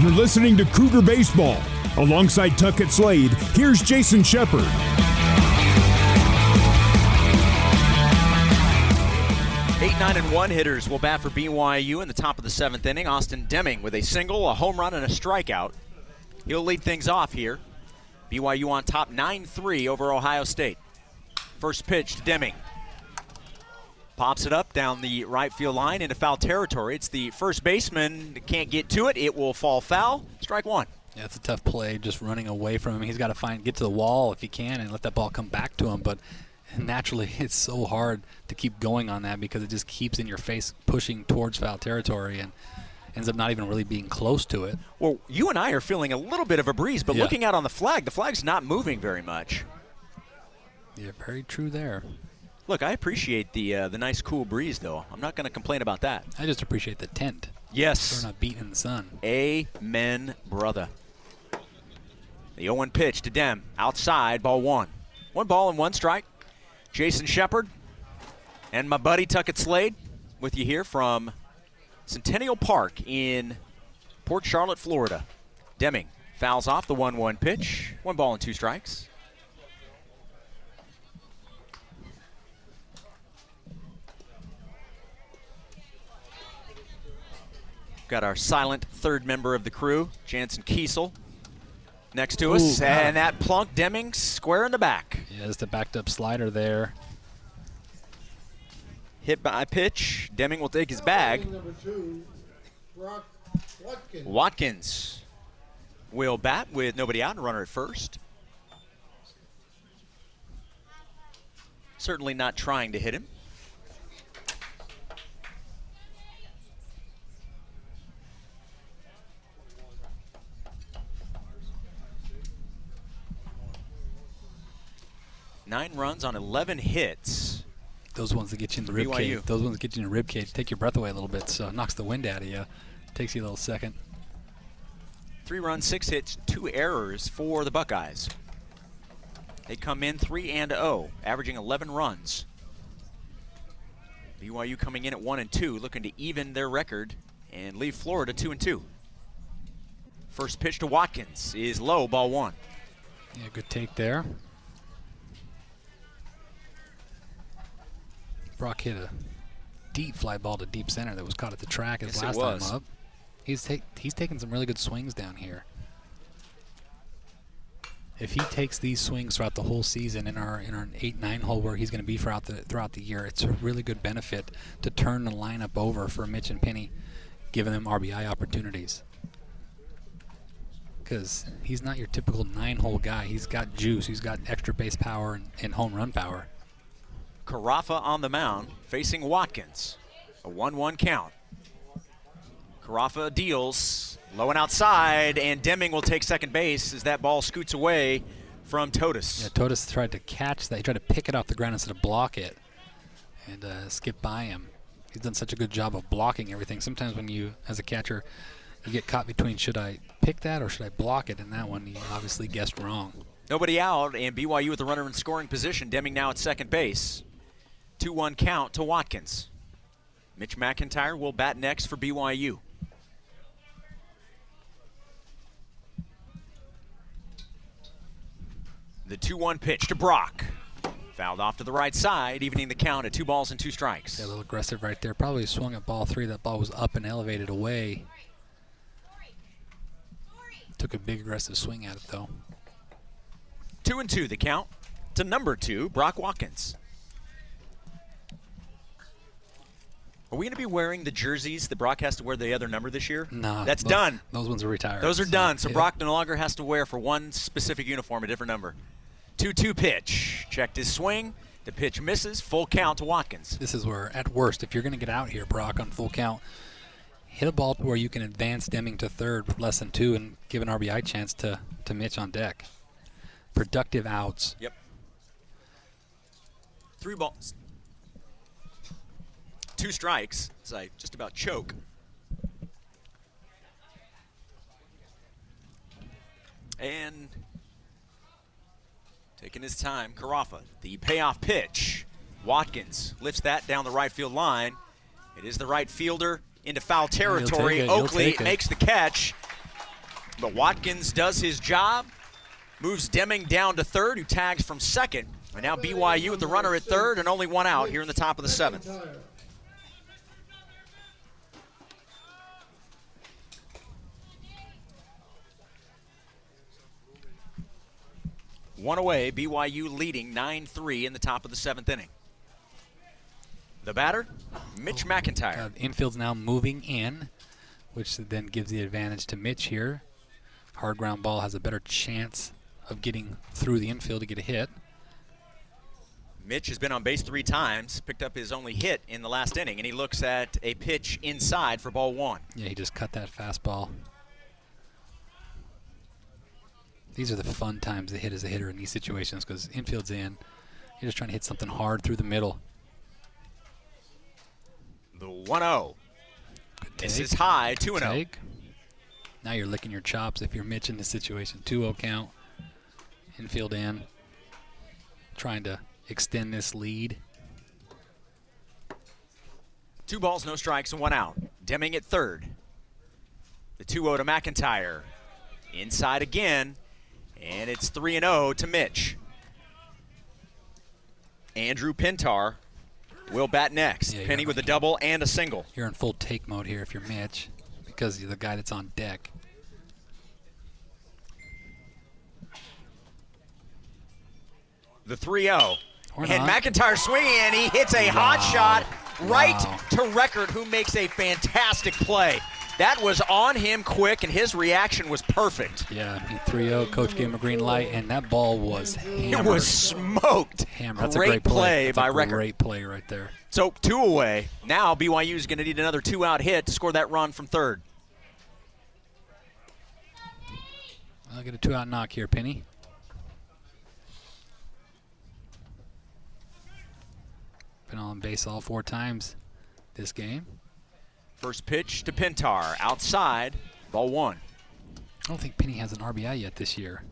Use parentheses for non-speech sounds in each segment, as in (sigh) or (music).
You're listening to Cougar Baseball. Alongside Tuckett Slade, here's Jason Shepard. Eight, nine, and one hitters will bat for BYU in the top of the seventh inning. Austin Deming with a single, a home run, and a strikeout. He'll lead things off here. BYU on top 9 3 over Ohio State. First pitch to Deming. Pops it up down the right field line into foul territory. It's the first baseman that can't get to it. It will fall foul. Strike one. Yeah, it's a tough play just running away from him. He's got to find get to the wall if he can and let that ball come back to him. But naturally, (laughs) it's so hard to keep going on that because it just keeps in your face, pushing towards foul territory, and ends up not even really being close to it. Well, you and I are feeling a little bit of a breeze, but Yeah. looking out on the flag, the flag's not moving very much. Yeah, very true there. Look, I appreciate the uh, the nice cool breeze, though. I'm not going to complain about that. I just appreciate the tent. Yes. We're not beating in the sun. Amen, brother. The 0 1 pitch to Dem. Outside, ball one. One ball and one strike. Jason Shepard and my buddy Tuckett Slade with you here from Centennial Park in Port Charlotte, Florida. Deming fouls off the 1 1 pitch. One ball and two strikes. Got our silent third member of the crew, Jansen Kiesel, next to us. Ooh, got and that plunk Deming square in the back. Yeah, just a backed up slider there. Hit by pitch. Deming will take his bag. Two, Watkins. Watkins will bat with nobody out and runner at first. Certainly not trying to hit him. Nine runs on 11 hits. Those ones that get you in the rib cage. Those ones that get you in the rib cage. Take your breath away a little bit. So it knocks the wind out of you. Takes you a little second. Three runs, six hits, two errors for the Buckeyes. They come in 3 and 0, averaging 11 runs. BYU coming in at 1 and 2, looking to even their record and leave Florida 2 and 2. First pitch to Watkins is low, ball one. Yeah, good take there. Brock hit a deep fly ball to deep center that was caught at the track his Yes, it last was. time up. He's take, he's taking some really good swings down here. If he takes these swings throughout the whole season in our in our eight nine hole where he's going to be throughout the throughout the year, it's a really good benefit to turn the lineup over for Mitch and Penny, giving them RBI opportunities. Because he's not your typical nine hole guy. He's got juice. He's got extra base power and, and home run power. Carafa on the mound, facing Watkins. A 1 1 count. Carafa deals low and outside, and Deming will take second base as that ball scoots away from Totus. Yeah, Totus tried to catch that. He tried to pick it off the ground instead of block it and uh, skip by him. He's done such a good job of blocking everything. Sometimes when you, as a catcher, you get caught between should I pick that or should I block it? And that one, he obviously guessed wrong. Nobody out, and BYU with the runner in scoring position. Deming now at second base. 2 1 count to Watkins. Mitch McIntyre will bat next for BYU. The 2 1 pitch to Brock. Fouled off to the right side, evening the count at two balls and two strikes. Yeah, a little aggressive right there. Probably swung at ball three. That ball was up and elevated away. Took a big aggressive swing at it though. Two and two, the count to number two, Brock Watkins. Are we going to be wearing the jerseys that Brock has to wear the other number this year? No, That's those- done. Those ones are retired. Those are done. So yeah. Brock no longer has to wear for one specific uniform a different number. 2 2 pitch. Checked his swing. The pitch misses. Full count to Watkins. This is where, at worst, if you're going to get out here, Brock, on full count, hit a ball to where you can advance Deming to third with less than two and give an RBI chance to, to Mitch on deck. Productive outs. Yep. Three balls. Two strikes. As I just about choke. And taking his time, Carafa. The payoff pitch. Watkins lifts that down the right field line. It is the right fielder into foul territory. it, Oakley makes the catch. but Watkins does his job, moves Deming down to third, who tags from second. And now BYU with the runner at third and only one out here in the top of the seventh. One away, BYU leading 9 3 in the top of the seventh inning. The batter, Mitch McIntyre. Uh, infield's now moving in, which then gives the advantage to Mitch here. Hard ground ball has a better chance of getting through the infield to get a hit. Mitch has been on base three times, picked up his only hit in the last inning, and he looks at a pitch inside for ball one. Yeah, he just cut that fastball. These are the fun times to hit as a hitter in these situations because infield's in. You're just trying to hit something hard through the middle. The 1 0. Good This is high, 2 0. Take. Now you're licking your chops if you're Mitch in this situation. 2 0 count. Infield in. Trying to extend this lead. Two balls, no strikes, and one out. Deming at third. The 2 0 to McIntyre. Inside again, and it's 3 0 to Mitch. Andrew Pintar will bat next. Yeah, Penny with a double and a single. You're in full take mode here if you're Mitch because you're the guy that's on deck. The 3 0. Or And not. McIntyre swinging, and he hits a hot shot right Wow. to Reckart, who makes a fantastic play. That was on him quick, and his reaction was perfect. Yeah, he 3 0. Coach gave him a green light, and that ball was hammered. It was smoked. hammered. That's great, a great play, That's by a record. Great play right there. So two away. Now BYU is going to need another two-out hit to score that run from third. I'll get a two out knock here, Penny. Been on base all four times this game. First pitch to Pintar outside, ball one. I don't think Penny has an RBI yet this year.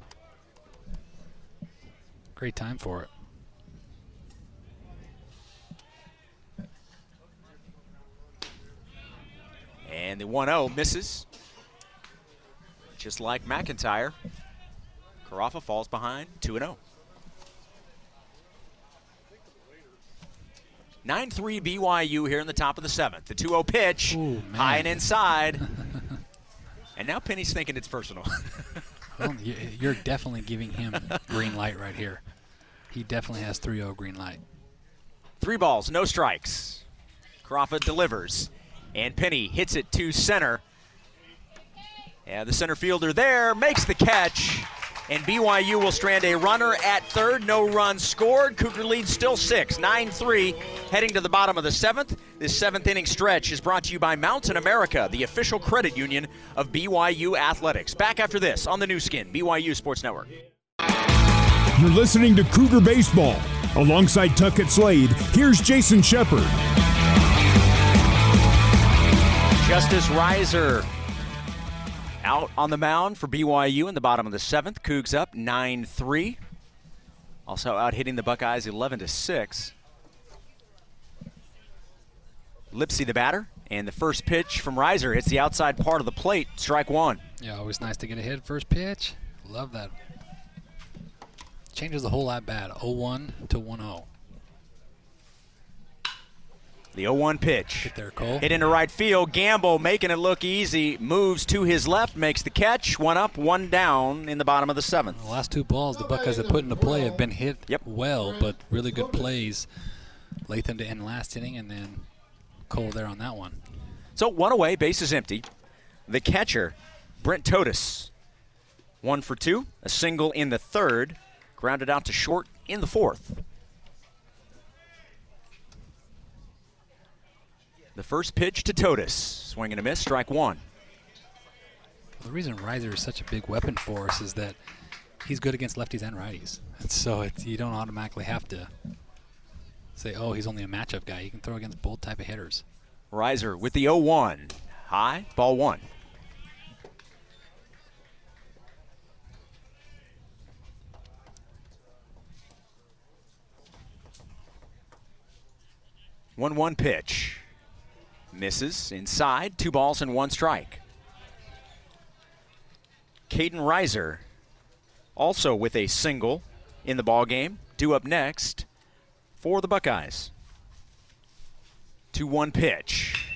Great time for it. And the 1-0 misses. Just like McIntyre. Carafa falls behind 2-0. 9-3 BYU here in the top of the seventh. The 2-0 pitch, Ooh, high and inside. and now Penny's thinking it's personal. (laughs) Well, you're definitely giving him green light right here. He definitely has 3 0 green light. Three balls, no strikes. Crawford delivers, and Penny hits it to center. And the center fielder there makes the catch, and BYU will strand a runner at third. No runs scored. Cougar lead still six, 9 3, heading to the bottom of the seventh. This seventh inning stretch is brought to you by Mountain America, the official credit union of BYU Athletics. Back after this on the Nu Skin, BYU Sports Network. You're listening to Cougar Baseball. Alongside Tuckett Slade, here's Jason Shepard. Justice Riser out on the mound for BYU in the bottom of the seventh. Cougs up 9 3. Also out hitting the Buckeyes 11 to 6. Lipsy the batter, and the first pitch from Riser hits the outside part of the plate. Strike one. Yeah, always nice to get a hit first pitch. Love that. Changes the whole at bat 0 1 to 1 0. The 0 1 pitch. Get there, Cole. Hit into right field. Gamble making it look easy. Moves to his left, makes the catch. One up, one down in the bottom of the seventh. The last two balls the Buckeyes have put into play have been hit Yep. well, but really good plays. Latham to end last inning, and then Cole there on that one. So one away, base is empty. The catcher, Brent Totus, one for two, a single in the third, grounded out to short in the fourth. The first pitch to Totus, swing and a miss, strike one. The reason Riser is such a big weapon for us is that he's good against lefties and righties. And so it's, you don't automatically have to say, oh, he's only a matchup guy. You can throw against both type of hitters. Riser with the 0-1, high, ball one. One-one pitch. Misses inside, two balls and one strike. Caden Kaiser, also with a single in the ball game, due up next for the Buckeyes. 2 1 pitch.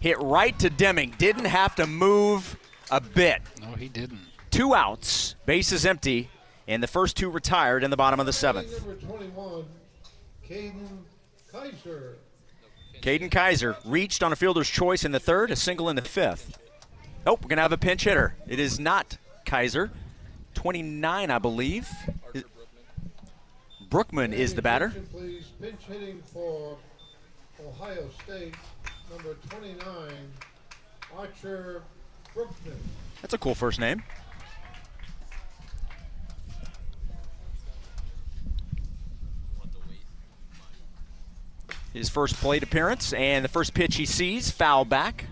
Hit right to Deming. Didn't have to move a bit. No, he didn't. Two outs, bases empty, and the first two retired in the bottom of the seventh. Number 21, Caden Kaiser. Caden Kaiser reached on a fielder's choice in the third, a single in the fifth. Oh, we're going to have a pinch hitter. It is not Kaiser. 29, I believe. Brookman is the batter. Please, pinch hitting for Ohio State, number 29, Archer Brookman. That's a cool first name. His first plate appearance and the first pitch he sees, foul back.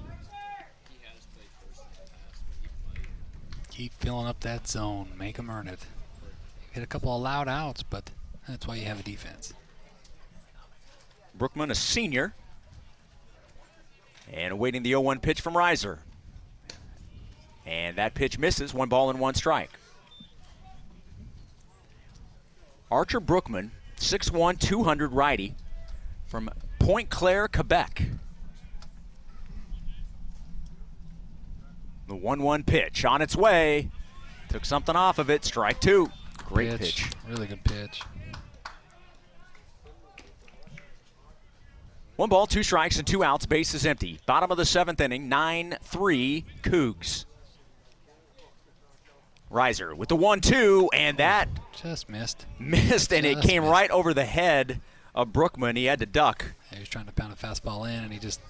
Keep filling up that zone. Make them earn it. Hit a couple of loud outs, but that's why you have a defense. Brookman, a senior. And awaiting the 0 1 pitch from Riser. And that pitch misses, one ball and one strike. Archer Brookman, 6'1, 200 righty from Pointe-Claire, Quebec. The 1 1 pitch on its way. Took something off of it. Strike two. Great pitch. Really good pitch. One ball, two strikes, and two outs. Base is empty. Bottom of the seventh inning, 9 3 Cougs. Riser with the 1 2, and that Just missed. missed, and it came missed. right over the head of Brookman. He had to duck. He was trying to pound a fastball in, and he just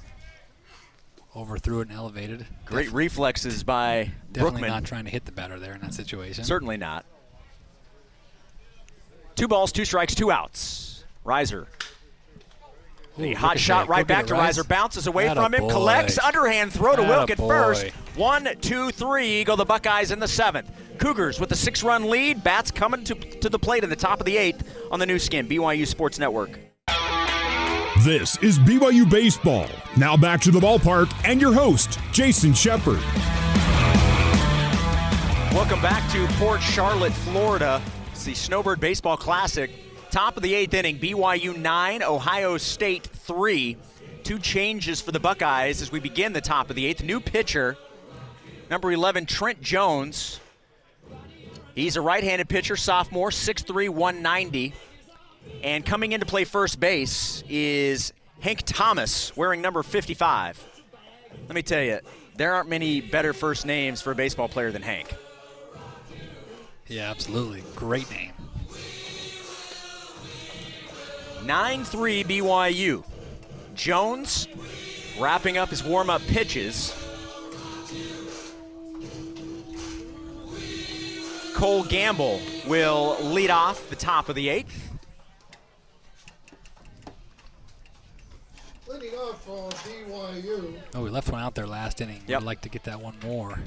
overthrew it and elevated. Great Def- reflexes by Definitely Brookman. not trying to hit the batter there in that situation. Certainly not. Two balls, two strikes, two outs. Riser. Ooh, The look hot shot that. right Go back to Rice. Riser. Bounces away Atta from him. boy. Collects. Underhand throw to Atta Wilk at boy. first. One, two, three. Go the Buckeyes in the seventh. Cougars with a six run lead. Bats coming to, to the plate in the top of the eighth on the Nu Skin, BYU Sports Network. This is BYU Baseball. Now back to the ballpark and your host, Jason Shepard. Welcome back to Port Charlotte, Florida. It's the Snowbird Baseball Classic. Top of the eighth inning, BYU 9, Ohio State 3. Two changes for the Buckeyes as we begin the top of the eighth. New pitcher, number 11, Trent Jones. He's a right handed pitcher, sophomore, 6'3, 190. And coming in to play first base is Hank Thomas, wearing number 55. Let me tell you, there aren't many better first names for a baseball player than Hank. Yeah, absolutely. Great name. 9 3 BYU. Jones wrapping up his warm up pitches. Cole Gamble will lead off the top of the eighth. Leading off for BYU, Oh, we left one out there last inning. Yep. We'd like to get that one more. number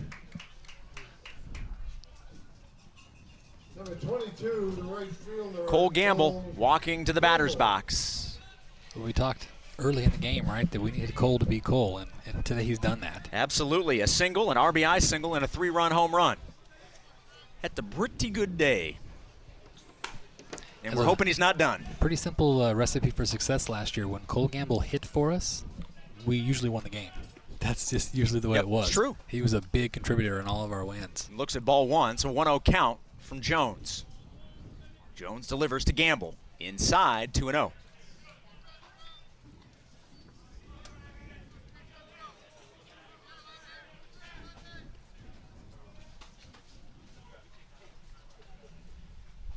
22, the right. Cole Gamble walking to the batter's box. We talked early in the game, right, that we needed Cole to be Cole, and, and today he's done that. Absolutely. A single, an RBI single, and a three run home run. At the pretty good day. And As we're hoping he's not done. Pretty simple uh, recipe for success last year. When Cole Gamble hit for us, we usually won the game. That's just usually the way Yep, it was. it's true. He was a big contributor in all of our wins. Looks at ball one, so 1 0 count from Jones. Jones delivers to Gamble. Inside 2 0.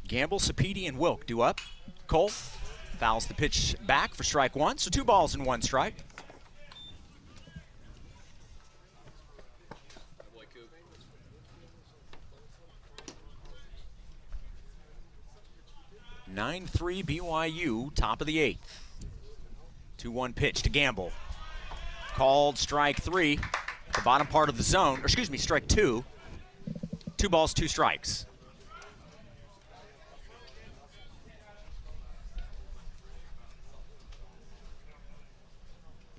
Gamble, Sapiti, and Wilk do up. Cole fouls the pitch back for strike one, so two balls and one strike. Nine three BYU, top of the eighth. Two one pitch to Gamble. Called strike three, the bottom part of the zone. Or excuse me, strike two. Two balls, two strikes.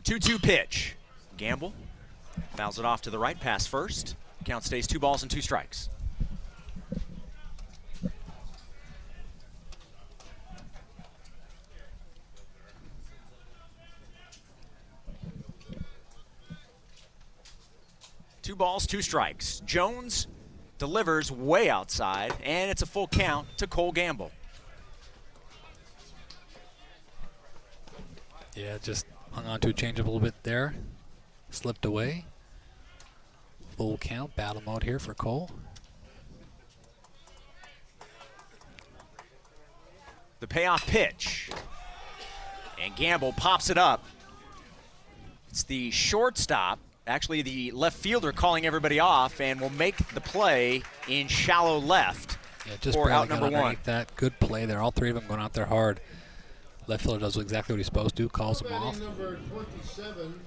Two two pitch. Gamble fouls it off to the right, pass first. Count stays two balls and two strikes. Two balls, two strikes. Jones delivers way outside, and it's a full count to Cole Gamble. Yeah, just hung on to a change a little bit there. Slipped away. Full count, battle mode here for Cole. The payoff pitch. And Gamble pops it up. It's the shortstop, actually the left fielder calling everybody off and will make the play in shallow left. Yeah, just for out number one. that. Good play there. All three of them going out there hard. Left fielder does exactly what he's supposed to. Calls them off. Number 27,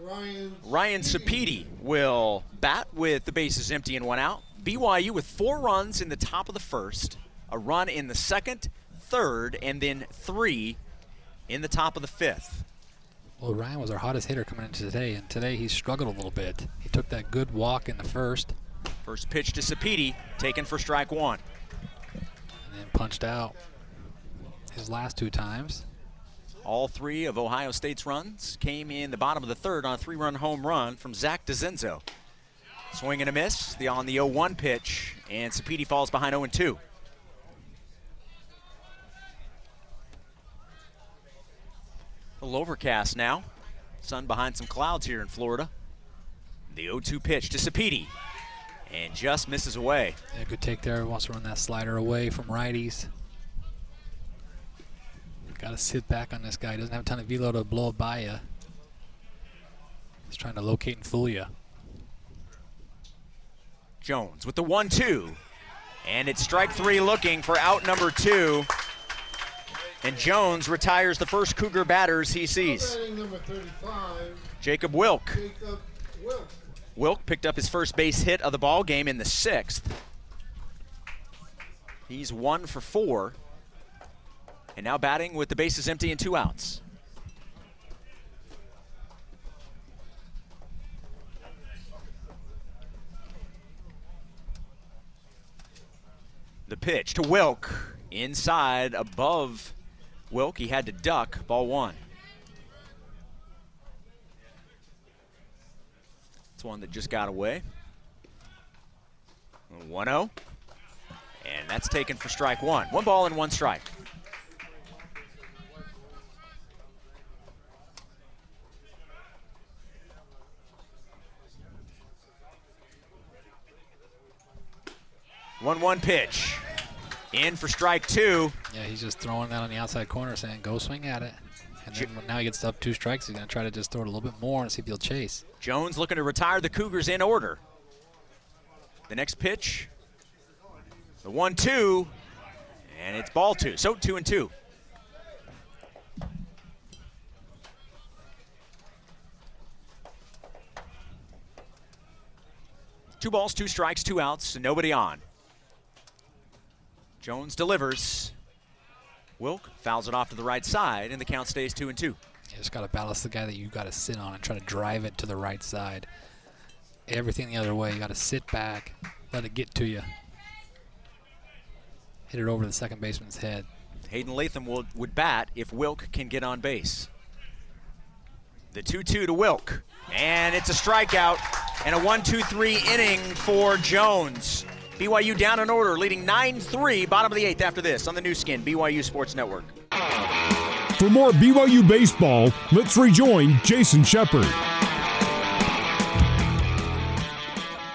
Ryan. Ryan Sapiti will bat with the bases empty and one out. BYU with four runs in the top of the first, a run in the second, third, and then three in the top of the fifth. Well, Ryan was our hottest hitter coming into today, and today he struggled a little bit. He took that good walk in the first, First pitch to Sapiti, taken for strike one. and then punched out his last two times. All three of Ohio State's runs came in the bottom of the third on a three-run home run from Zach DeZenzo. Swing and a miss the, on the 0-1 pitch, and Sapiti falls behind 0-2. A little overcast now. Sun behind some clouds here in Florida. The 0-2 pitch to Sapiti, and just misses away. Yeah, good take there. Wants to run that slider away from righties. Got to sit back on this guy. Doesn't have a ton of velo to blow by you. He's trying to locate and fool you. Jones with the one two. And it's strike three looking for out number two. And Jones retires the first Cougar batters he sees. Batting number 35, Jacob Wilk. Wilk. Wilk picked up his first base hit of the ball game in the sixth. He's one for four. And now batting with the bases empty and two outs. The pitch to Wilk. Inside, above Wilk. He had to duck. Ball one. It's one that just got away. 1 0. And that's taken for strike one. One ball and one strike. One one pitch. In for strike two. Yeah, he's just throwing that on the outside corner, saying, "Go swing at it." And then now he gets up two strikes. He's gonna try to just throw it a little bit more and see if he'll chase. Jones looking to retire the Cougars in order. The next pitch, the one two, and it's ball two. So two and two. Two balls, two strikes, two outs, and nobody on. Jones delivers. Wilk fouls it off to the right side, and the count stays two and two. You just gotta balance the guy that you gotta sit on and try to drive it to the right side. Everything the other way. You gotta sit back, let it get to you. Hit it over the second baseman's head. Hayden Latham will, would bat if Wilk can get on base. The 2 2 to Wilk. And it's a strikeout and a 1 2 3 inning for Jones. BYU down in order, leading 9 3, bottom of the eighth after this on the Nu Skin, BYU Sports Network. For more BYU baseball, let's rejoin Jason Shepard.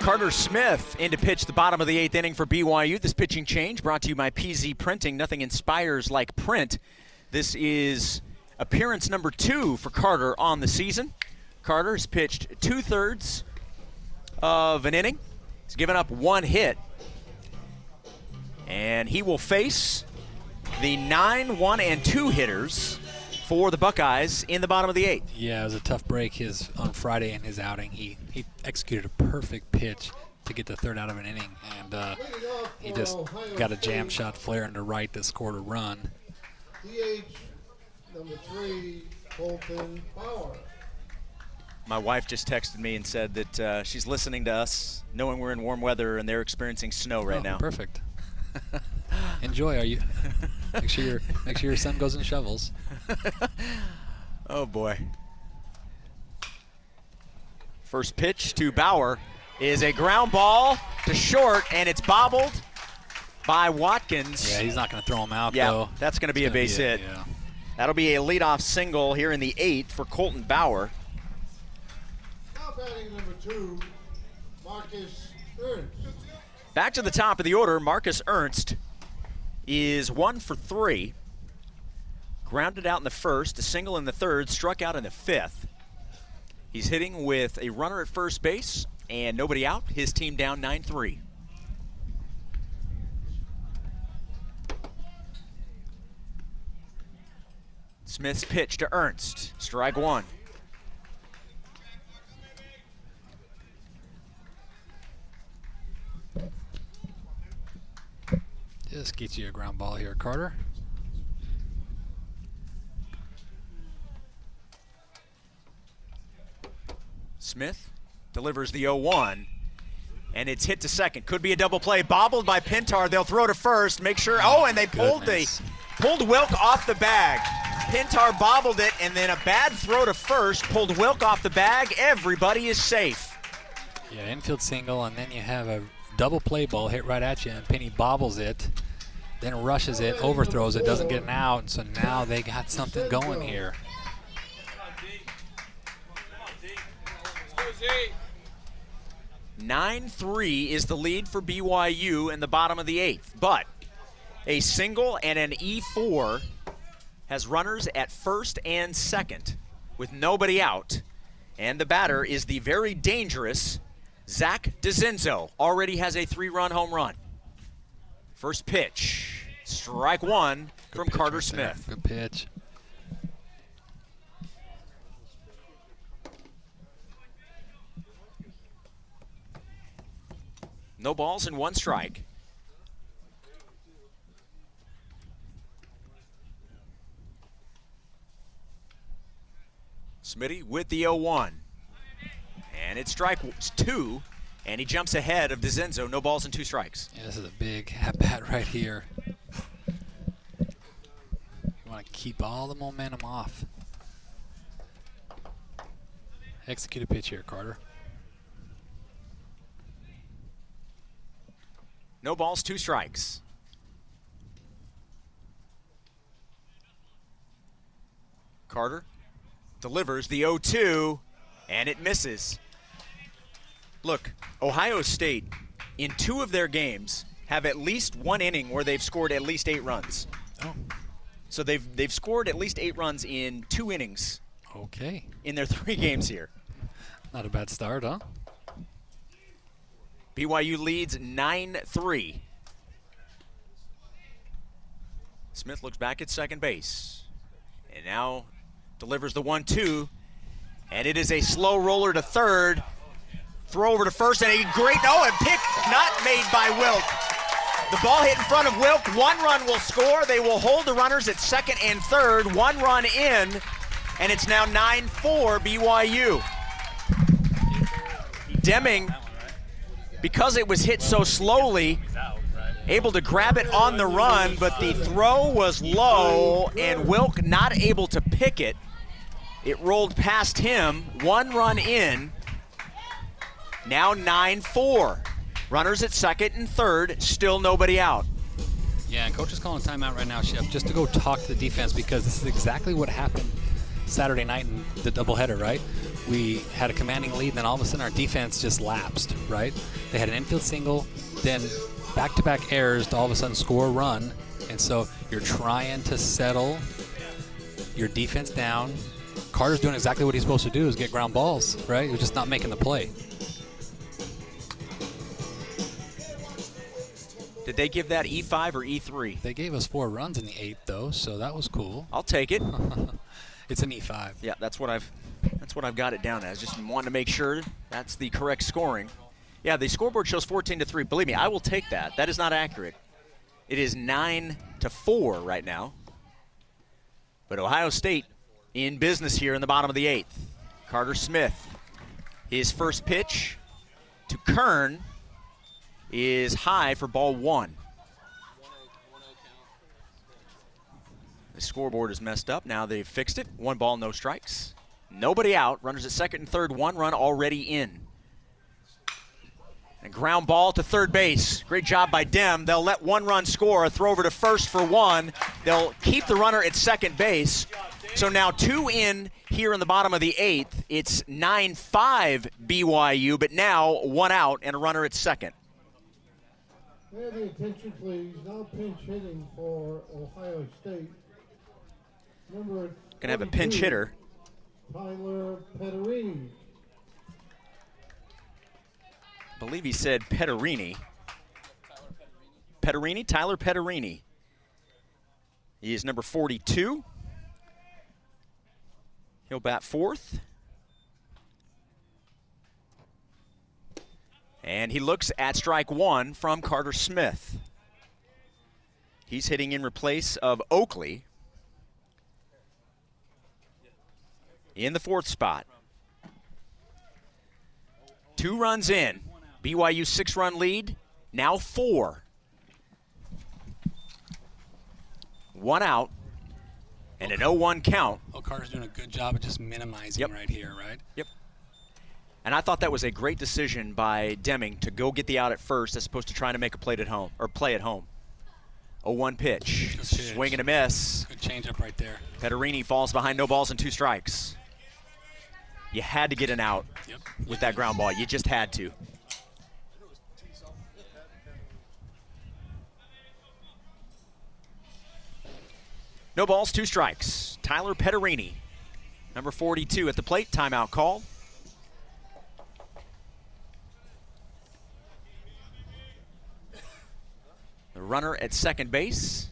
Carter Smith in to pitch the bottom of the eighth inning for BYU. This pitching change brought to you by PZ Printing. Nothing inspires like print. This is appearance number two for Carter on the season. Carter has pitched two thirds of an inning. He's given up one hit. And he will face the 9, 1, and 2 hitters for the Buckeyes in the bottom of the eighth. Yeah, it was a tough break his on Friday in his outing. He he executed a perfect pitch to get the third out of an inning, and uh, he just Ohio got a jam State, shot flare into right that scored a run. DH number three, Colton Bauer. My wife just texted me and said that uh, she's listening to us, knowing we're in warm weather and they're experiencing snow right Oh, now. Perfect. (laughs) Enjoy. Are you? make sure your make sure your son goes and shovels. (laughs) Oh boy. First pitch to Bauer is a ground ball to short, and it's bobbled by Watkins. Yeah, he's not going to throw him out Yeah, though. that's going to be a gonna base hit. yeah. That'll be a leadoff single here in the eighth for Colton Bauer. Now batting number two, Marcus Ernst. Back to the top of the order, Marcus Ernst is one for three. Grounded out in the first, a single in the third, struck out in the fifth. He's hitting with a runner at first base and nobody out. His team down 9 3. Smith's pitch to Ernst. Strike one. Just get you a ground ball here, Carter. Smith delivers the 0 1, and it's hit to second. Could be a double play. Bobbled by Pintar. They'll throw to first. Make sure. Oh, and they pulled Goodness. the pulled Wilk off the bag. Pintar bobbled it, and then a bad throw to first pulled Wilk off the bag. Everybody is safe. Yeah, infield single, and then you have a double play ball hit right at you, and Penny bobbles it, then rushes it, overthrows it, doesn't get an out, so now they got something going here. Nine three is the lead for BYU in the bottom of the eighth, but a single and an E4 has runners at first and second with nobody out. And the batter is the very dangerous Zach DeZenzo. Already has a three run home run. First pitch, strike one from Carter right. Smith. Good pitch. No balls and one strike. Smitty with the 0 1. And it's strike two, and he jumps ahead of DeZenzo. No balls and two strikes. Yeah, this is a big at bat right here. You want to keep all the momentum off. Execute a pitch here, Carter. No balls, two strikes. Carter delivers the 0 2, and it misses. Look, Ohio State, in two of their games, have at least one inning where they've scored at least eight runs. Oh, So they've, they've scored at least eight runs in two innings okay. in their (laughs) three games here. Not a bad start, huh? BYU leads 9 3. Smith looks back at second base and now delivers the 1 2. And it is a slow roller to third. Throw over to first and a great, oh, and pick not made by Wilk. The ball hit in front of Wilk. One run will score. They will hold the runners at second and third. One run in, and it's now 9 4 BYU. Deming because it was hit so slowly, able to grab it on the run, but the throw was low and Wilk not able to pick it. It rolled past him, one run in. Now 9 4. Runners at second and third, still nobody out. Yeah, and coach is calling timeout right now, Chef, just to go talk to the defense because this is exactly what happened Saturday night in the doubleheader, right? We had a commanding lead, then all of a sudden our defense just lapsed, right? They had an infield single, then back-to-back errors to all of a sudden score a run, and so you're trying to settle your defense down. Carter's doing exactly what he's supposed to do: is get ground balls, right? He's just not making the play. Did they give that E5 or E E3? They gave us four runs in the eighth, though, so that was cool. I'll take it. (laughs) It's an E E5. Yeah, that's what I've that's what I've got it down as. Just wanting to make sure that's the correct scoring. Yeah, the scoreboard shows 14 to 3. Believe me, I will take that. That is not accurate. It is 9 to 4 right now. But Ohio State in business here in the bottom of the 8th. Carter Smith. His first pitch to Kern is high for ball one. The scoreboard is messed up. Now they've fixed it. One ball, no strikes. Nobody out. Runners at second and third. One run already in. And ground ball to third base. Great job by Dem. They'll let one run score, throw over to first for one. They'll keep the runner at second base. So now two in here in the bottom of the eighth. It's 9 5 BYU, but now one out and a runner at second. May the attention, please? Now pinch hitting for Ohio State. Number Gonna have a pinch hitter. Tyler Pederini. I believe he said Pederini. Pederini, Tyler Pederini. He is number 42. He'll bat fourth. And he looks at strike one from Carter Smith. He's hitting in replace of Oakley in the fourth spot. Two runs in. BYU six run lead, now four. One out and an 0 1 count. Oh, Carter's doing a good job of just minimizing Yep. right here, right? Yep. And I thought that was a great decision by Deming to go get the out at first as opposed to trying to make a play at home or play at home. A 1 pitch. Good pitch. Swing and a miss. Good changeup right there. Pederini falls behind no balls and two strikes. You had to get an out Yep. with that ground ball. You just had to. No balls, two strikes. Tyler Pederini, number 42 at the plate. Timeout call. The runner at second base.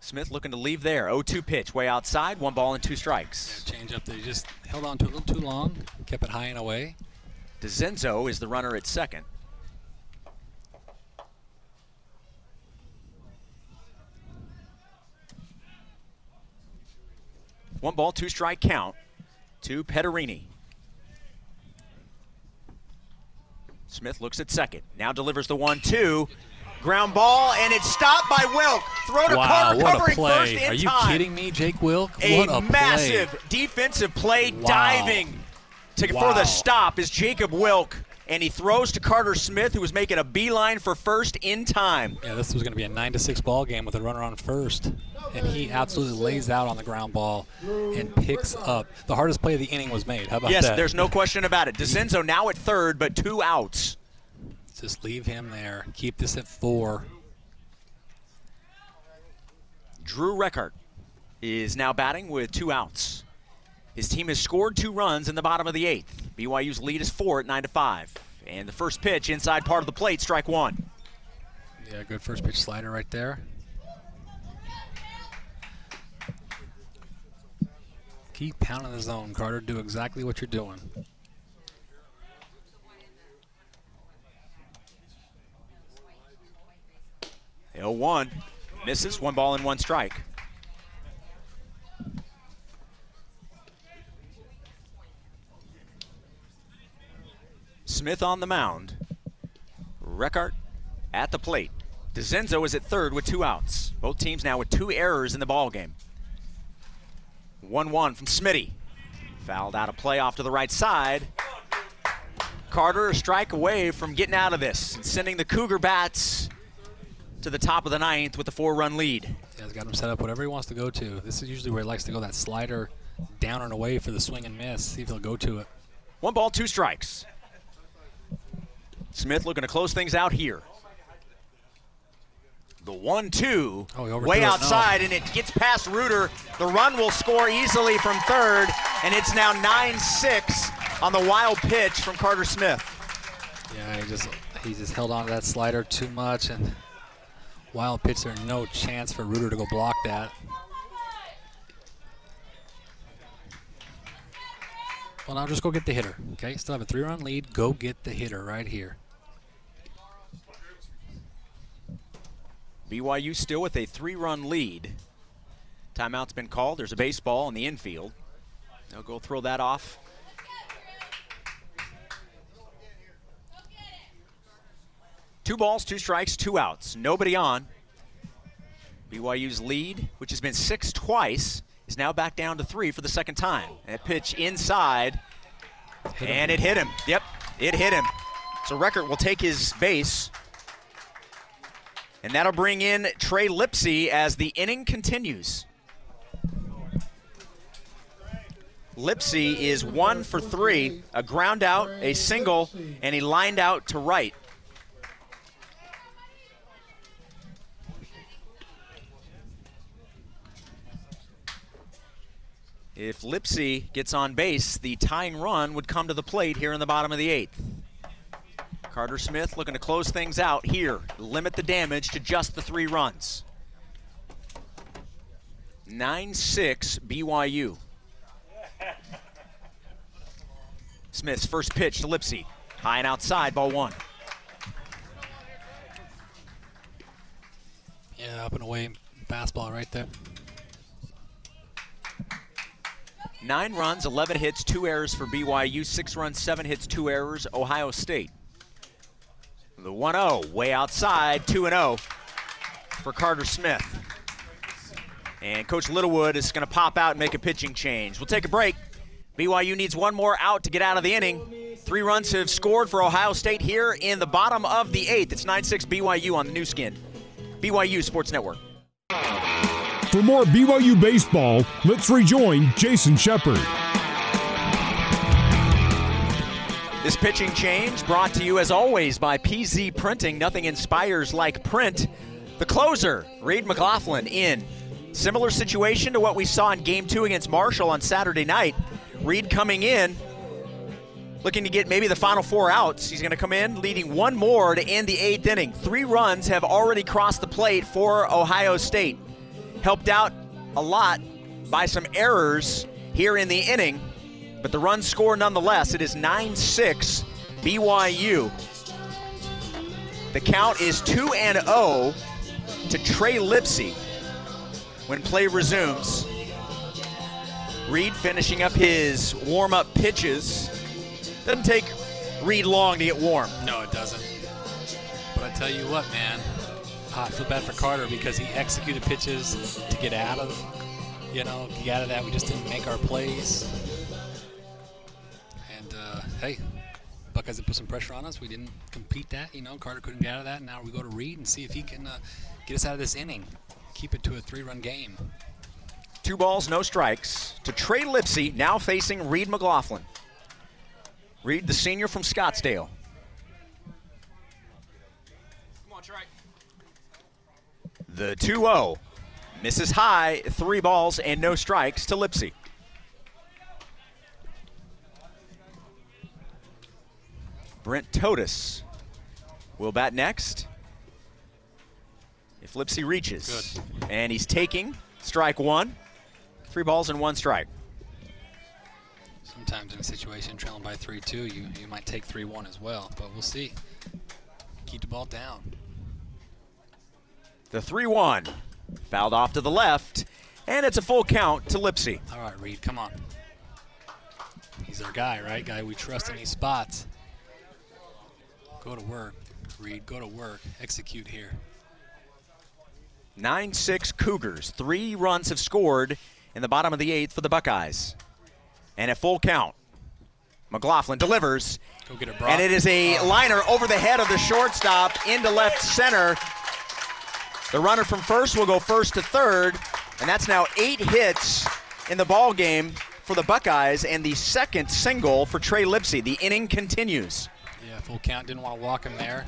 Smith looking to leave there. 0 2 pitch, way outside, one ball and two strikes. Changeup that he just held on to a little too long, kept it high and away. DeZenzo is the runner at second. One ball, two strike count to Pederini. Smith looks at second. Now delivers the one two. Ground ball, and it's stopped by Wilk. Throw to wow, Carter what a play. Are you time. kidding me, Jake Wilk? A what a massive play. defensive play Wow. diving to, for the stop is Jacob Wilk, and he throws to Carter Smith, who was making a beeline for first in time. Yeah, this was going to be a 9 to 6 ball game with a runner on first. And he absolutely lays out on the ground ball and picks up. The hardest play of the inning was made. How about yes, that? Yes, there's no question about it. DeZenzo now at third, but two outs. Just leave him there. Keep this at four. Drew Reckart is now batting with two outs. His team has scored two runs in the bottom of the eighth. BYU's lead is four at nine to five. And the first pitch inside part of the plate, strike one. Yeah, good first pitch slider right there. Keep pounding the zone, Carter. Do exactly what you're doing. L one misses one ball and one strike. Smith on the mound. Reckart at the plate. DeZenzo is at third with two outs. Both teams now with two errors in the ball game. 1-1 from Smitty. Fouled out of play off to the right side. Carter a strike away from getting out of this and sending the Cougar bats to the top of the ninth with a four-run lead. Yeah, he's got him set up whatever he wants to go to. This is usually where he likes to go that slider down and away for the swing and miss. See if he'll go to it. One ball, two strikes. Smith looking to close things out here. The one-two, Oh, he overthrew way it. Outside, oh. and it gets past Reuter. The run will score easily from third, and it's now 9-6 on the wild pitch from Carter Smith. Yeah, he just he just held on to that slider too much and wild pitch there, no chance for Reuter to go block that. Well, now just go get the hitter. Okay, still have a three-run lead. Go get the hitter right here. BYU still with a three-run lead. Timeout's been called. There's a baseball in the infield. They'll go throw that off. Two balls, two strikes, two outs. Nobody on. BYU's lead, which has been six twice, is now back down to three for the second time. That pitch inside, and it hit him. Yep, it hit him. So Reckart will take his base. And that'll bring in Trey Lipsy as the inning continues. Lipsy is one for three, a ground out, a single, and he lined out to right. If Lipsy gets on base, the tying run would come to the plate here in the bottom of the eighth. Carter Smith looking to close things out here, limit the damage to just the three runs. 9 6 BYU. (laughs) Smith's first pitch to Lipsy. High and outside, ball one. Yeah, up and away fastball right there. Nine runs, 11 hits, two errors for BYU. Six runs, seven hits, two errors, Ohio State. The 1 0, way outside, 2 0 for Carter Smith. And Coach Littlewood is going to pop out and make a pitching change. We'll take a break. BYU needs one more out to get out of the inning. Three runs have scored for Ohio State here in the bottom of the eighth. It's 9 6 BYU on the Nu Skin. BYU Sports Network. For more BYU baseball, let's rejoin Jason Shepard. This pitching change brought to you as always by PZ Printing. Nothing inspires like print. The closer, Reed McLaughlin, in. Similar situation to what we saw in game two against Marshall on Saturday night. Reed coming in, looking to get maybe the final four outs. He's going to come in leading one more to end the eighth inning. Three runs have already crossed the plate for Ohio State. Helped out a lot by some errors here in the inning, but the run score nonetheless. It is 9 6 BYU. The count is 2 and 0 to Trey Lipsy when play resumes. Reed finishing up his warm up pitches. Doesn't take Reed long to get warm. No, it doesn't. But I tell you what, man, I feel bad for Carter because he executed pitches to get out of, you know, get out of that. We just didn't make our plays. And hey, Buckeyes have put some pressure on us. We didn't compete that. You know, Carter couldn't get out of that. Now we go to Reed and see if he can uh, get us out of this inning, keep it to a three-run game. Two balls, no strikes to Trey Lipsy, now facing Reed McLaughlin. Reed, the senior from Scottsdale. Come on, Trey. the 2 0 misses high, three balls and no strikes to Lipsy. Brent Totus will bat next. If Lipsy reaches. Good. And he's taking strike one. Three balls and one strike. Sometimes in a situation trailing by 3-2, you, you might take 3-1 as well, but we'll see. Keep the ball down. The 3 1. Fouled off to the left. And it's a full count to Lipsy. All right, Reed, come on. He's our guy, right? Guy we trust in these spots. Go to work, Reed. Go to work. Execute here. 9 6 Cougars. Three runs have scored in the bottom of the eighth for the Buckeyes. And a full count. McLaughlin delivers. Go get it, Brock. And it is a liner over the head of the shortstop into left center. The runner from first will go first to third, and that's now eight hits in the ball game for the Buckeyes, and the second single for Trey Lipsy. The inning continues. Full count. Didn't want to walk him there.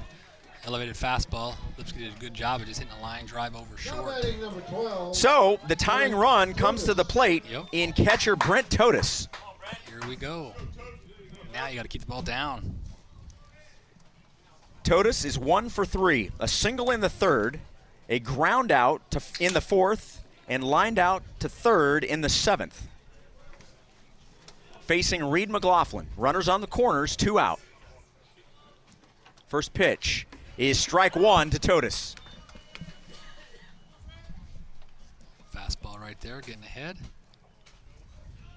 Elevated fastball. Lipsky did a good job of just hitting a line drive over short. 12. So the tying run comes to the plate Yep. in catcher Brent Totus. Here we go. Now you got to keep the ball down. Totus is one for three, a single in the third, a ground out to in the fourth, and lined out to third in the seventh. Facing Reed McLaughlin, runners on the corners, two out. First pitch is strike one to Totus. Fastball right there, getting ahead.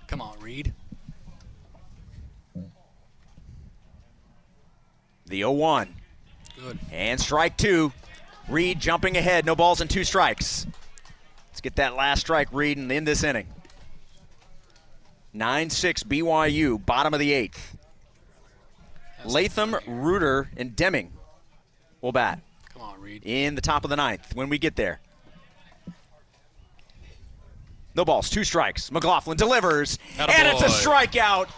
Come on, Reed. The 0 1. Good. And strike two. Reed jumping ahead. No balls and two strikes. Let's get that last strike, Reed, and end this inning. 9 6 BYU, bottom of the eighth. Latham, Reuter, and Deming will bat Come on, Reed. in the top of the ninth when we get there. No balls, two strikes. McLaughlin delivers, and it's a strikeout.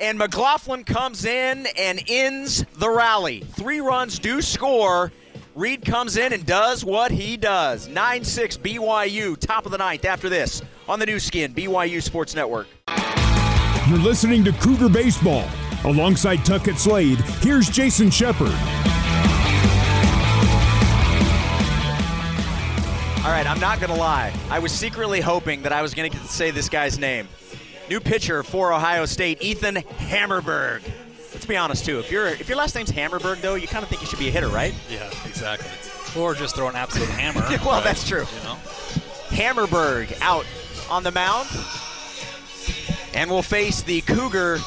And McLaughlin comes in and ends the rally. Three runs do score. Reed comes in and does what he does. 9 6 BYU, top of the ninth after this on the Nu Skin, BYU Sports Network. You're listening to Cougar Baseball. Alongside Tuckett Slade, here's Jason Shepard. All right, I'm not going to lie. I was secretly hoping that I was going to say this guy's name. New pitcher for Ohio State, Ethan Hammerberg. Let's be honest too. If your if your last name's Hammerberg though, you kind of think you should be a hitter, right? Yeah, exactly. Or just throw an absolute hammer. (laughs) well, right? that's true. You know? Hammerberg out on the mound. And will face the Cougar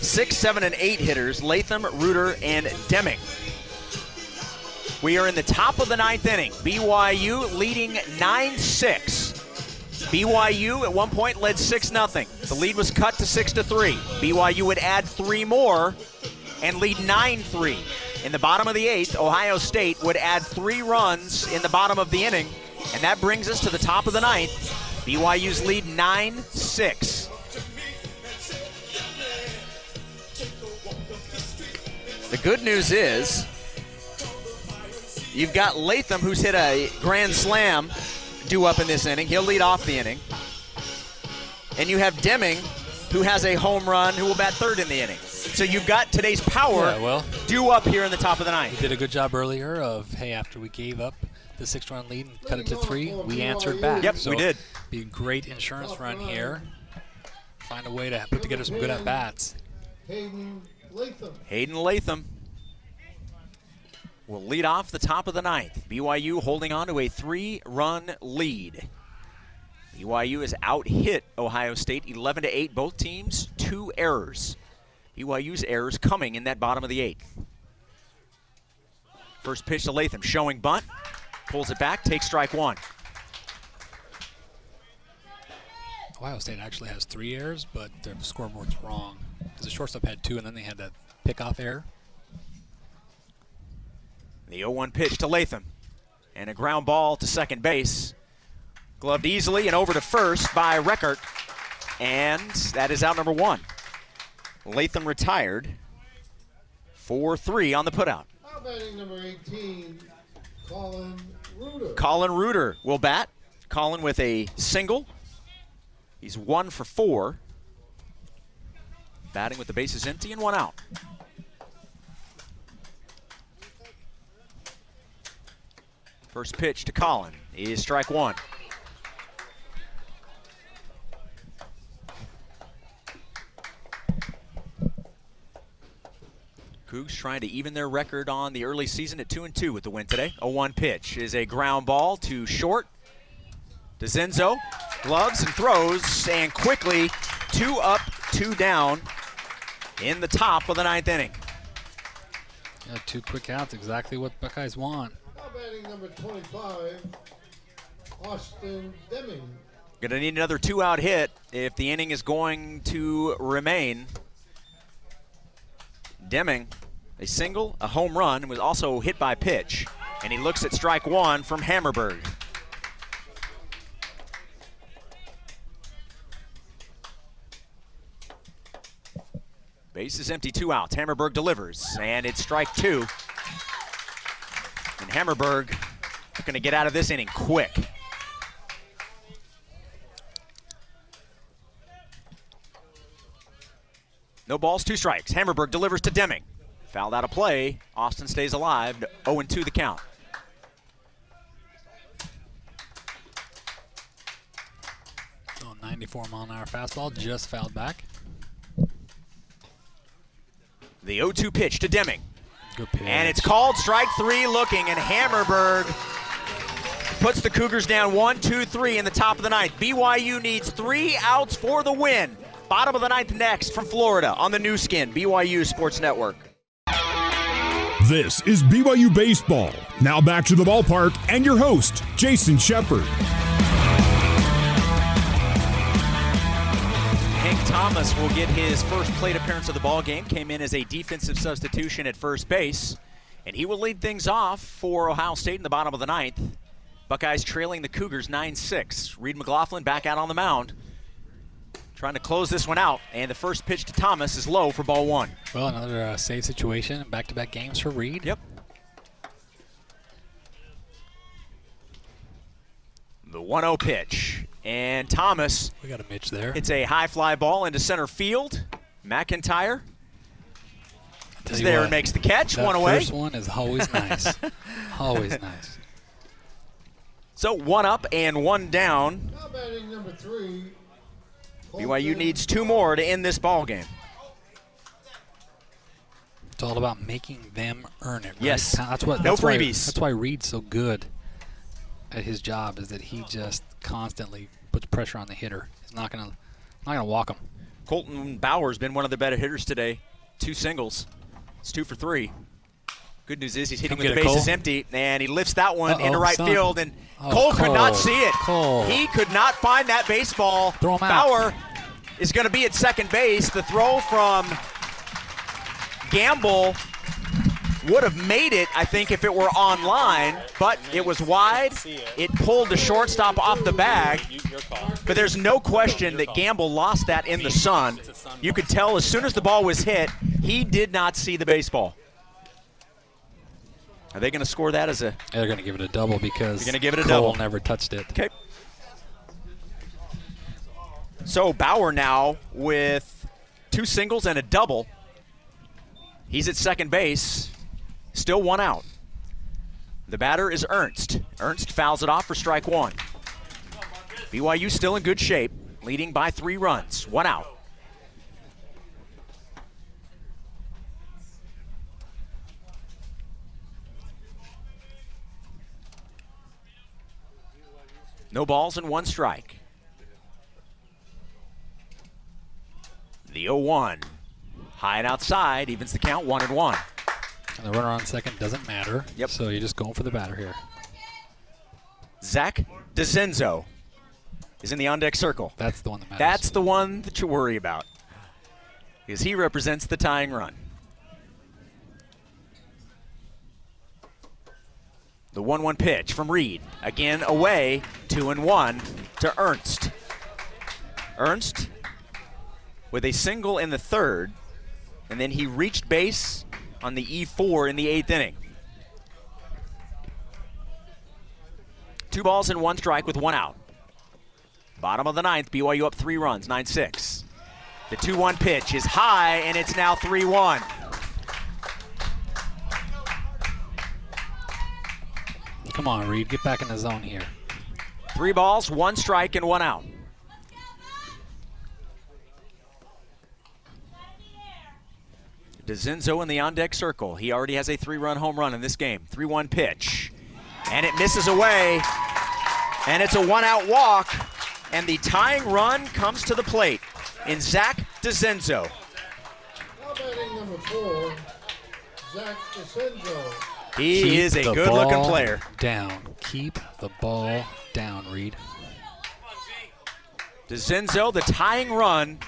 six, seven, and eight hitters, Latham, Reuter, and Deming. We are in the top of the ninth inning. BYU leading 9 6. BYU at one point led 6 0. The lead was cut to 6 to 3. BYU would add three more and lead 9 3. In the bottom of the eighth, Ohio State would add three runs in the bottom of the inning, and that brings us to the top of the ninth. BYU's lead 9 6. The good news is you've got Latham, who's hit a grand slam, due up in this inning. He'll lead off the inning. And you have Deming, who has a home run, who will bat third in the inning. So you've got today's power Yeah, well, due up here in the top of the ninth. We did a good job earlier of, hey, after we gave up the six run lead and cut it to three, we answered back. Yep, we did. Be a great insurance run here. Find a way to put together some good at bats. Hayden Latham. Hayden Latham will lead off the top of the ninth. BYU holding on to a three run lead. BYU has out hit Ohio State 11 to 8. Both teams, two errors. BYU's errors coming in that bottom of the eighth. First pitch to Latham, showing bunt, pulls it back, takes strike one. Ohio State actually has three errors, but their scoreboard's wrong. Because the shortstop had two, and then they had that pickoff error. The 0 1 pitch to Latham. And a ground ball to second base. Gloved easily and over to first by Reckart. And that is out number one. Latham retired. 4 3 on the putout. Now batting number 18, Colin Reuter. Colin Reuter will bat. Colin with a single. He's one for four. Batting with the bases empty and one out. First pitch to Colin is strike one. Cougs trying to even their record on the early season at 2 and 2 with the win today. A 1 pitch is a ground ball to short. DeZenzo gloves and throws, and quickly two up, two down in the top of the ninth inning. Yeah, two quick outs, exactly what Buckeyes want. Now batting number 25, Austin Deming. Going to need another two out hit if the inning is going to remain. Deming, a single, a home run, was also hit by pitch. And he looks at strike one from Hammerberg. Base is empty, two outs. Hammerberg delivers, and it's strike two. And Hammerberg going to get out of this inning quick. No balls, two strikes. Hammerberg delivers to Deming. Fouled out of play. Austin stays alive. 0 2 the count. So 94 mile an hour fastball just fouled back. The 0 2 pitch to Deming. Good pitch. And it's called strike three looking, and Hammerberg puts the Cougars down one, two, three in the top of the ninth. BYU needs three outs for the win. Bottom of the ninth next from Florida on the Nu Skin, BYU Sports Network. This is BYU Baseball. Now back to the ballpark and your host, Jason Shepard. Thomas will get his first plate appearance of the ball game. Came in as a defensive substitution at first base, and he will lead things off for Ohio State in the bottom of the ninth. Buckeyes trailing the Cougars 9-6. Reed McLaughlin back out on the mound, trying to close this one out. And the first pitch to Thomas is low for ball one. Well, another uh, save situation. Back-to-back games for Reed. Yep. The 1-0 pitch, and Thomas We got a Mitch there. It's a high fly ball into center field. McIntyre is there what, and makes the catch. that One away. First one is always nice. (laughs) always nice. So one up and one down. Number three. BYU needs two more to end this ball game. It's all about making them earn it. Right? Yes. That's what. No that's why- freebies. that's why Reed's so good at his job is that he just constantly puts pressure on the hitter. He's not gonna, not gonna walk him. Colton Bauer's been one of the better hitters today. Two singles. It's two for three. Good news is he's hitting with the bases Cole. empty, and he lifts that one Uh-oh, into right son. field, and Oh, Cole could not see it. Cole. He could not find that baseball. Throw him out. Bauer is going to be at second base. The throw from Gamble would have made it, I think, if it were online, but it was wide. It pulled the shortstop off the bag. But there's no question that Gamble lost that in the sun. You could tell as soon as the ball was hit, he did not see the baseball. Are they going to score that as a They're gonna give it a double because They're gonna give it a Cole double. never touched it. Okay. So Bauer now with two singles and a double. He's at second base, still one out. The batter is Ernst. Ernst fouls it off for strike one. BYU still in good shape, leading by three runs, one out. No balls and one strike. The 0 1. High and outside, evens the count, one and one. And the runner on second doesn't matter. Yep. So you're just going for the batter here. Zach DeZenzo is in the on deck circle. That's the one that matters. That's the one that you worry about. Because he represents the tying run. The 1 1 pitch from Reed. Again away, 2 and 1 to Ernst. Ernst with a single in the third, and then he reached base on the E4 in the eighth inning. Two balls and one strike with one out. Bottom of the ninth, BYU up three runs, 9 6. The 2 1 pitch is high, and it's now 3 1. Come on, Reed, get back in the zone here. Three balls, one strike, and one out. DeZenzo in the on deck circle. He already has a three run home run in this game. 3 1 pitch. And it misses away. And it's a one out walk. And the tying run comes to the plate in Zach DeZenzo. Now batting number four. Zach DeZenzo. He Keep is a good looking player. Down. Keep the ball down, Reed. DeZenzo, the tying run,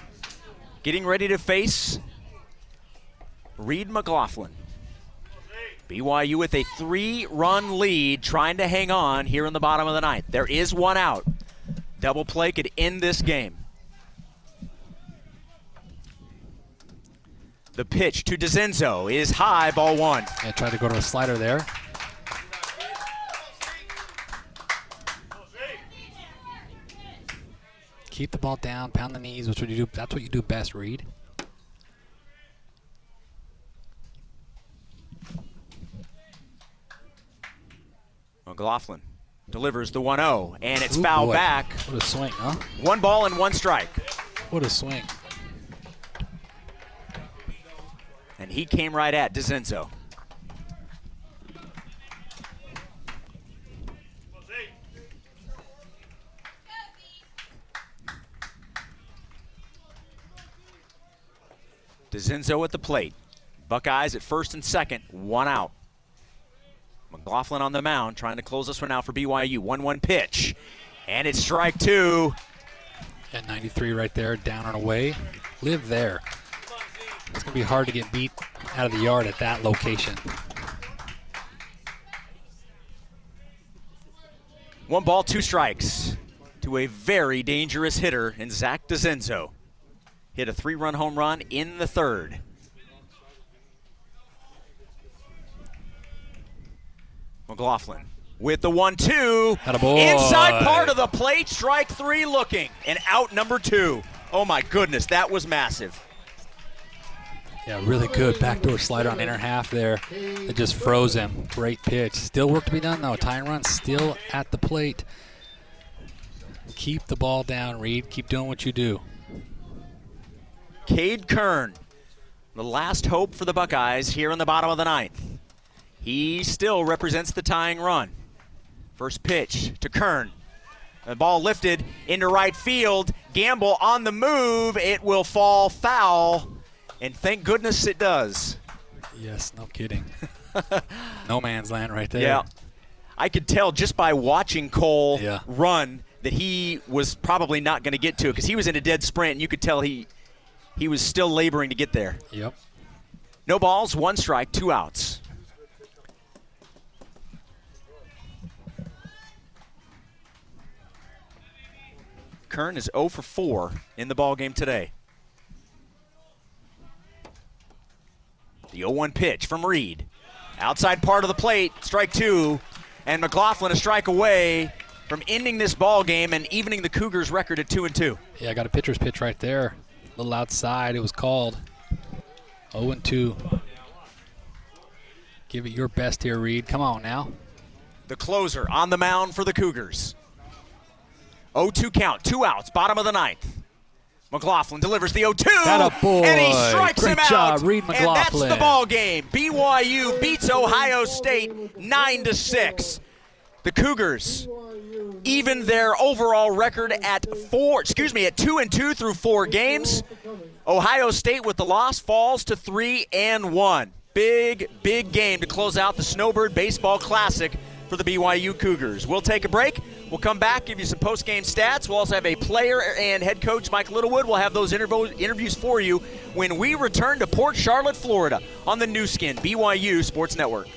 getting ready to face Reed McLaughlin. BYU with a three run lead, trying to hang on here in the bottom of the ninth. There is one out. Double play could end this game. The pitch to DeZenzo is high, ball one. I tried to go to a slider there. Keep the ball down, pound the knees, which what you do. That's what you do best, Reed. McLaughlin delivers the 1 0, and it's Ooh, foul boy. back. What a swing, huh? One ball and one strike. What a swing. And he came right at DeZenzo. DeZenzo at the plate. Buckeyes at first and second, one out. McLaughlin on the mound, trying to close this one out for BYU. 1 1 pitch. And it's strike two. At 93 right there, down and away. Live there. It's going to be hard to get beat out of the yard at that location. One ball, two strikes to a very dangerous hitter in Zach DeZenzo. Hit a three run home run in the third. McLaughlin with the one two. Attaboy. Inside part of the plate, strike three looking. And out number two. Oh my goodness, that was massive. Yeah, really good backdoor slider on inner half there. It just froze him. Great pitch. Still work to be done though. Tying run still at the plate. Keep the ball down, Reed. Keep doing what you do. Cade Kern, the last hope for the Buckeyes here in the bottom of the ninth. He still represents the tying run. First pitch to Kern. The ball lifted into right field. Gamble on the move. It will fall foul. And thank goodness it does. Yes, no kidding. (laughs) no man's land right there. Yeah. I could tell just by watching Cole Yeah. run that he was probably not going to get to it because he was in a dead sprint and you could tell he he was still laboring to get there. Yep. No balls, one strike, two outs. Kern is 0 for 4 in the ball game today. The 0-1 pitch from Reed. Outside part of the plate, strike two, and McLaughlin a strike away from ending this ball game and evening the Cougars' record at two and two. Yeah, I got a pitcher's pitch right there. A little outside. It was called. 0 and 2. Give it your best here, Reed. Come on now. the closer on the mound for the Cougars. 0-2 count, two outs, bottom of the ninth. McLaughlin delivers the 0-2, and he strikes Great him job, out. Reed And that's the McLaughlin. ball game. BYU beats Ohio State nine to six. The Cougars even their overall record at four, excuse me, at two and two through four games. Ohio State with the loss falls to three and one. Big, big game to close out the Snowbird Baseball Classic for the BYU Cougars. We'll take a break. We'll come back, give you some post-game stats. We'll also have a player and head coach Mike Littlewood. We'll have those interviews for you when we return to Port Charlotte, Florida on the Nu Skin BYU Sports Network.